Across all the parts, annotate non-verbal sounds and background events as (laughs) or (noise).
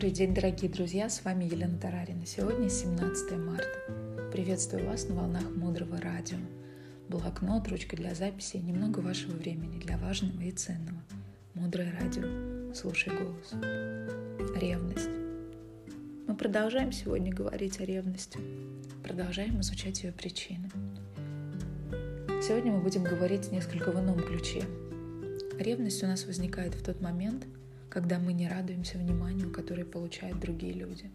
Добрый день, дорогие друзья, с вами Елена Тарарина. Сегодня 17 марта. Приветствую вас на волнах Мудрого Радио. Блокнот, ручка для записи и немного вашего времени для важного и ценного. Мудрое Радио. Слушай голос. Ревность. Мы продолжаем сегодня говорить о ревности. Продолжаем изучать ее причины. Сегодня мы будем говорить несколько в ином ключе. Ревность у нас возникает в тот момент, когда мы не радуемся вниманию, которое получают другие люди,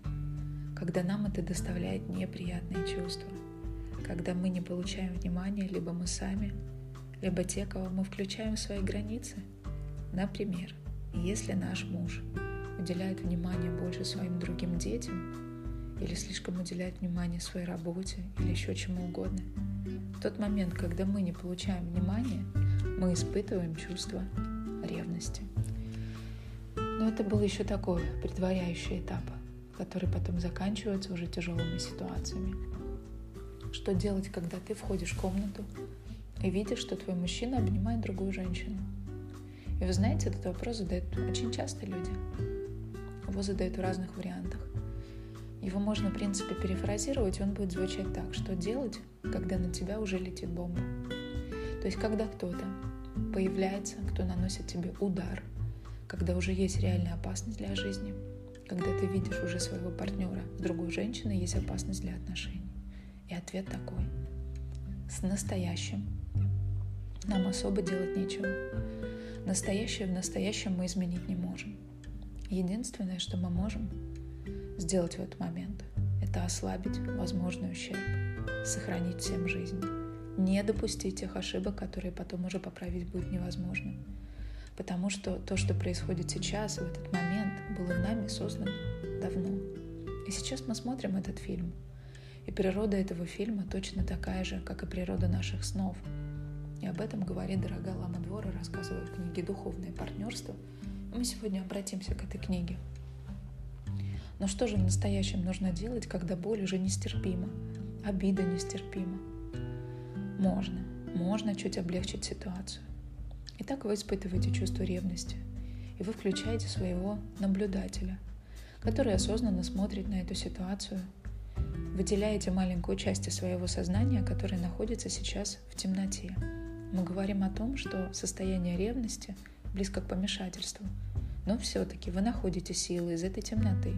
когда нам это доставляет неприятные чувства, когда мы не получаем внимания либо мы сами, либо те, кого мы включаем в свои границы. Например, если наш муж уделяет внимание больше своим другим детям или слишком уделяет внимание своей работе или еще чему угодно, в тот момент, когда мы не получаем внимания, мы испытываем чувство ревности. Но это был еще такой предваряющий этап, который потом заканчивается уже тяжелыми ситуациями. Что делать, когда ты входишь в комнату и видишь, что твой мужчина обнимает другую женщину? И вы знаете, этот вопрос задают очень часто люди. Его задают в разных вариантах. Его можно, в принципе, перефразировать, и он будет звучать так, что делать, когда на тебя уже летит бомба. То есть, когда кто-то появляется, кто наносит тебе удар – когда уже есть реальная опасность для жизни, когда ты видишь уже своего партнера с другой женщиной, есть опасность для отношений. И ответ такой. С настоящим нам особо делать нечего. Настоящее в настоящем мы изменить не можем. Единственное, что мы можем сделать в этот момент, это ослабить возможный ущерб, сохранить всем жизнь, не допустить тех ошибок, которые потом уже поправить будет невозможно потому что то, что происходит сейчас, в этот момент, было нами создано давно. И сейчас мы смотрим этот фильм, и природа этого фильма точно такая же, как и природа наших снов. И об этом говорит дорогая Лама Двора, рассказывая в книге «Духовное партнерство». И мы сегодня обратимся к этой книге. Но что же в настоящем нужно делать, когда боль уже нестерпима, обида нестерпима? Можно, можно чуть облегчить ситуацию. Итак, вы испытываете чувство ревности, и вы включаете своего наблюдателя, который осознанно смотрит на эту ситуацию, выделяете маленькую часть своего сознания, которая находится сейчас в темноте. Мы говорим о том, что состояние ревности близко к помешательству, но все-таки вы находите силы из этой темноты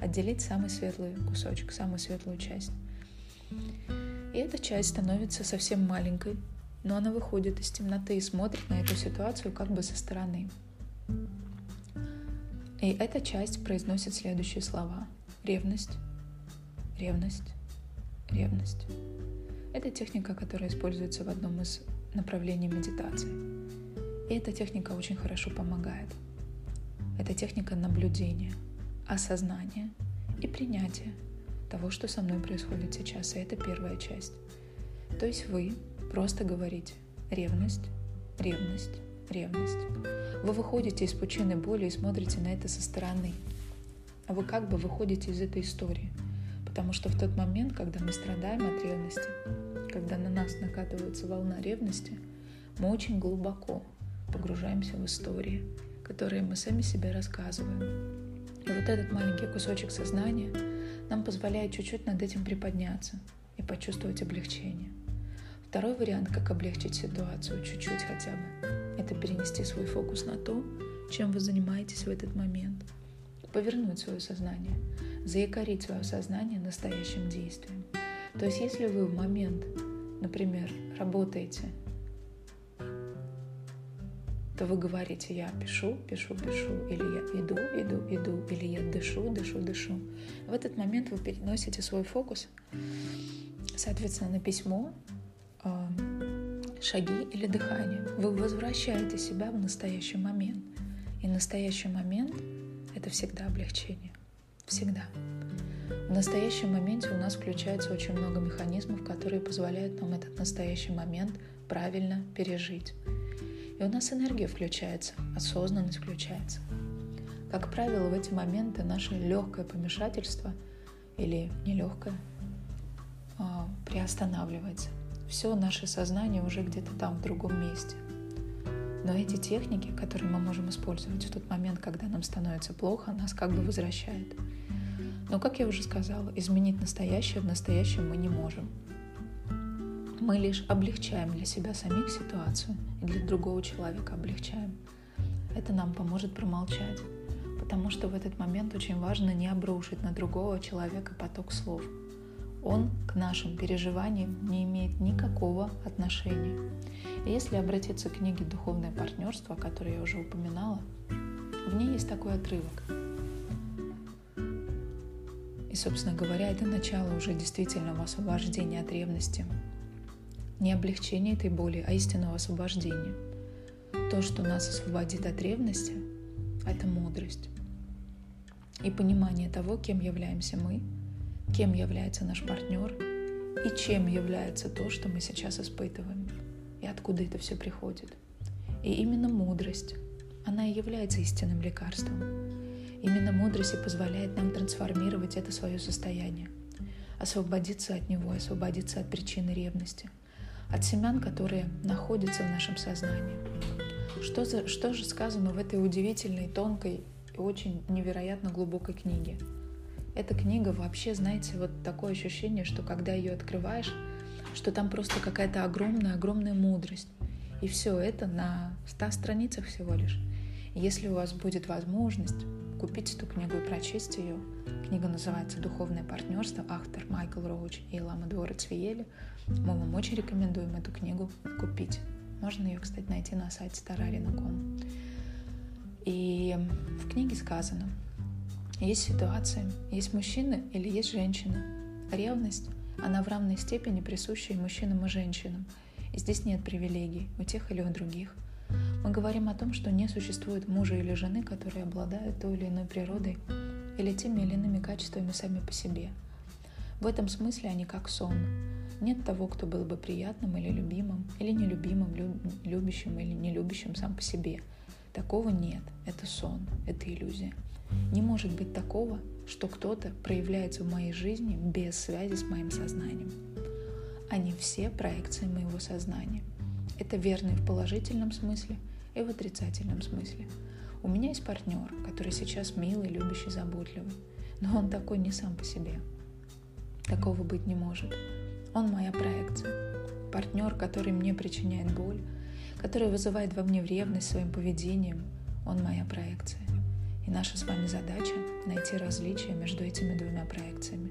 отделить самый светлый кусочек, самую светлую часть. И эта часть становится совсем маленькой, но она выходит из темноты и смотрит на эту ситуацию как бы со стороны. И эта часть произносит следующие слова. Ревность, ревность, ревность. Это техника, которая используется в одном из направлений медитации. И эта техника очень хорошо помогает. Это техника наблюдения, осознания и принятия того, что со мной происходит сейчас. И это первая часть. То есть вы Просто говорите «ревность, ревность, ревность». Вы выходите из пучины боли и смотрите на это со стороны. А вы как бы выходите из этой истории. Потому что в тот момент, когда мы страдаем от ревности, когда на нас накатывается волна ревности, мы очень глубоко погружаемся в истории, которые мы сами себе рассказываем. И вот этот маленький кусочек сознания нам позволяет чуть-чуть над этим приподняться и почувствовать облегчение. Второй вариант, как облегчить ситуацию чуть-чуть хотя бы, это перенести свой фокус на то, чем вы занимаетесь в этот момент. Повернуть свое сознание, заякорить свое сознание настоящим действием. То есть если вы в момент, например, работаете, то вы говорите, я пишу, пишу, пишу, или я иду, иду, иду, или я дышу, дышу, дышу. В этот момент вы переносите свой фокус, соответственно, на письмо, шаги или дыхание. Вы возвращаете себя в настоящий момент. И настоящий момент — это всегда облегчение. Всегда. В настоящем моменте у нас включается очень много механизмов, которые позволяют нам этот настоящий момент правильно пережить. И у нас энергия включается, осознанность включается. Как правило, в эти моменты наше легкое помешательство или нелегкое а, приостанавливается все наше сознание уже где-то там, в другом месте. Но эти техники, которые мы можем использовать в тот момент, когда нам становится плохо, нас как бы возвращает. Но, как я уже сказала, изменить настоящее в настоящем мы не можем. Мы лишь облегчаем для себя самих ситуацию и для другого человека облегчаем. Это нам поможет промолчать, потому что в этот момент очень важно не обрушить на другого человека поток слов. Он к нашим переживаниям не имеет никакого отношения. И если обратиться к книге «Духовное партнерство», о которой я уже упоминала, в ней есть такой отрывок. И, собственно говоря, это начало уже действительного освобождения от ревности. Не облегчение этой боли, а истинного освобождения. То, что нас освободит от ревности, это мудрость. И понимание того, кем являемся мы, кем является наш партнер и чем является то, что мы сейчас испытываем и откуда это все приходит. И именно мудрость, она и является истинным лекарством. Именно мудрость и позволяет нам трансформировать это свое состояние, освободиться от него, освободиться от причины ревности, от семян, которые находятся в нашем сознании. Что, за, что же сказано в этой удивительной, тонкой и очень невероятно глубокой книге? Эта книга вообще, знаете, вот такое ощущение, что когда ее открываешь, что там просто какая-то огромная-огромная мудрость. И все это на 100 страницах всего лишь. если у вас будет возможность купить эту книгу и прочесть ее, книга называется «Духовное партнерство», автор Майкл Роуч и Лама Двора Цвиели, мы вам очень рекомендуем эту книгу купить. Можно ее, кстати, найти на сайте stararina.com. И в книге сказано, есть ситуации, есть мужчина или есть женщина. Ревность она в равной степени присуща и мужчинам, и женщинам. И здесь нет привилегий у тех или у других. Мы говорим о том, что не существует мужа или жены, которые обладают той или иной природой или теми или иными качествами сами по себе. В этом смысле они как сон. Нет того, кто был бы приятным или любимым, или нелюбимым, любящим или нелюбящим сам по себе. Такого нет. Это сон, это иллюзия. Не может быть такого, что кто-то проявляется в моей жизни без связи с моим сознанием. Они все проекции моего сознания. Это верно и в положительном смысле, и в отрицательном смысле. У меня есть партнер, который сейчас милый, любящий, заботливый, но он такой не сам по себе. Такого быть не может. Он моя проекция. Партнер, который мне причиняет боль, который вызывает во мне ревность своим поведением, он моя проекция. И наша с вами задача — найти различия между этими двумя проекциями.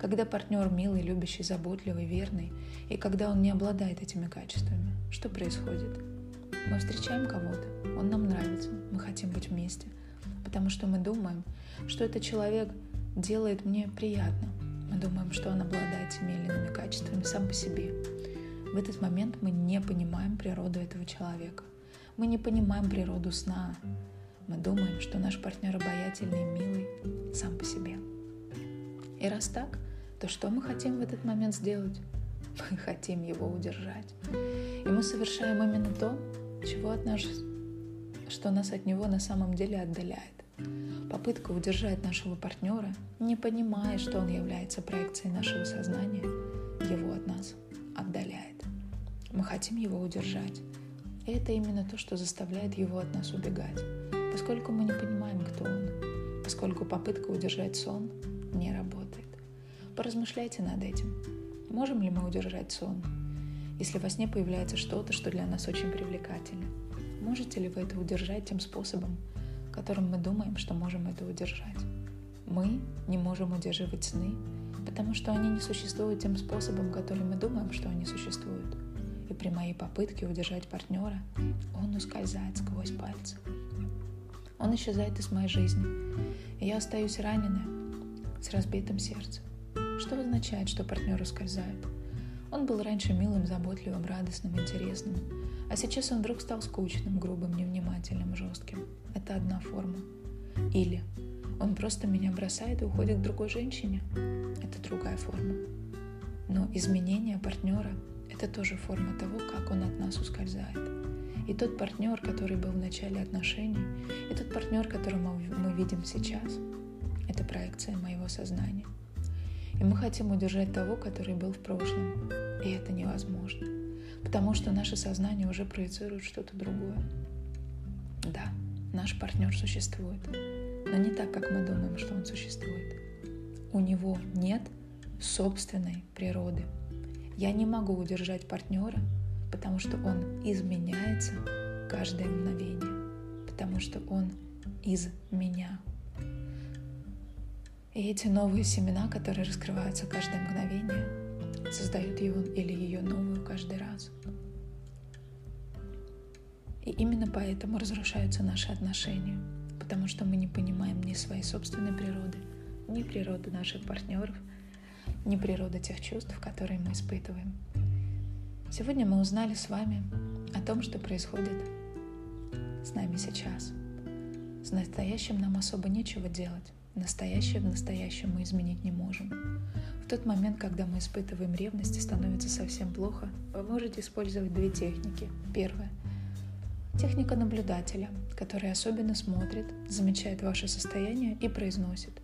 Когда партнер милый, любящий, заботливый, верный, и когда он не обладает этими качествами, что происходит? Мы встречаем кого-то, он нам нравится, мы хотим быть вместе, потому что мы думаем, что этот человек делает мне приятно. Мы думаем, что он обладает теми или иными качествами сам по себе. В этот момент мы не понимаем природу этого человека. Мы не понимаем природу сна, мы думаем, что наш партнер обаятельный и милый сам по себе. И раз так, то что мы хотим в этот момент сделать? (laughs) Мы хотим его удержать. И мы совершаем именно то, чего от нас, что нас от него на самом деле отдаляет. Попытка удержать нашего партнера, не понимая, что он является проекцией нашего сознания, его от нас отдаляет. Мы хотим его удержать. И это именно то, что заставляет его от нас убегать поскольку мы не понимаем, кто он, поскольку попытка удержать сон не работает. Поразмышляйте над этим. Можем ли мы удержать сон, если во сне появляется что-то, что для нас очень привлекательно? Можете ли вы это удержать тем способом, которым мы думаем, что можем это удержать? Мы не можем удерживать сны, потому что они не существуют тем способом, которым мы думаем, что они существуют. И при моей попытке удержать партнера, он ускользает сквозь пальцы. Он исчезает из моей жизни, и я остаюсь раненая, с разбитым сердцем. Что означает, что партнер ускользает? Он был раньше милым, заботливым, радостным, интересным, а сейчас он вдруг стал скучным, грубым, невнимательным, жестким. Это одна форма. Или он просто меня бросает и уходит к другой женщине. Это другая форма. Но изменение партнера – это тоже форма того, как он от нас ускользает. И тот партнер, который был в начале отношений, и тот партнер, которого мы видим сейчас, это проекция моего сознания. И мы хотим удержать того, который был в прошлом. И это невозможно. Потому что наше сознание уже проецирует что-то другое. наш партнер существует, но не так, как мы думаем, что он существует. У него нет собственной природы. Я не могу удержать партнера, потому что он изменяется каждое мгновение, потому что он из меня. И эти новые семена, которые раскрываются каждое мгновение, создают его или ее новую каждый раз. И именно поэтому разрушаются наши отношения, потому что мы не понимаем ни своей собственной природы, ни природы наших партнеров, ни природы тех чувств, которые мы испытываем. Сегодня мы узнали с вами о том, что происходит с нами сейчас. С настоящим нам особо нечего делать. Настоящее в настоящем мы изменить не можем. В тот момент, когда мы испытываем ревность и становится совсем плохо, вы можете использовать две техники. Первая – техника наблюдателя, который особенно смотрит, замечает ваше состояние и произносит.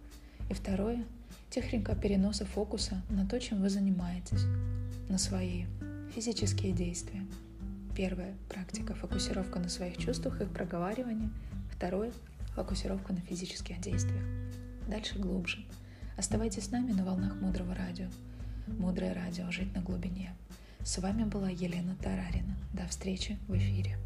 И второе – техника переноса фокуса на то, чем вы занимаетесь, на свои физические действия. Первая практика – фокусировка на своих чувствах, их проговаривание. Второе – фокусировка на физических действиях. Дальше глубже. Оставайтесь с нами на волнах Мудрого Радио. Мудрое Радио «Жить на глубине». С вами была Елена Тарарина. До встречи в эфире.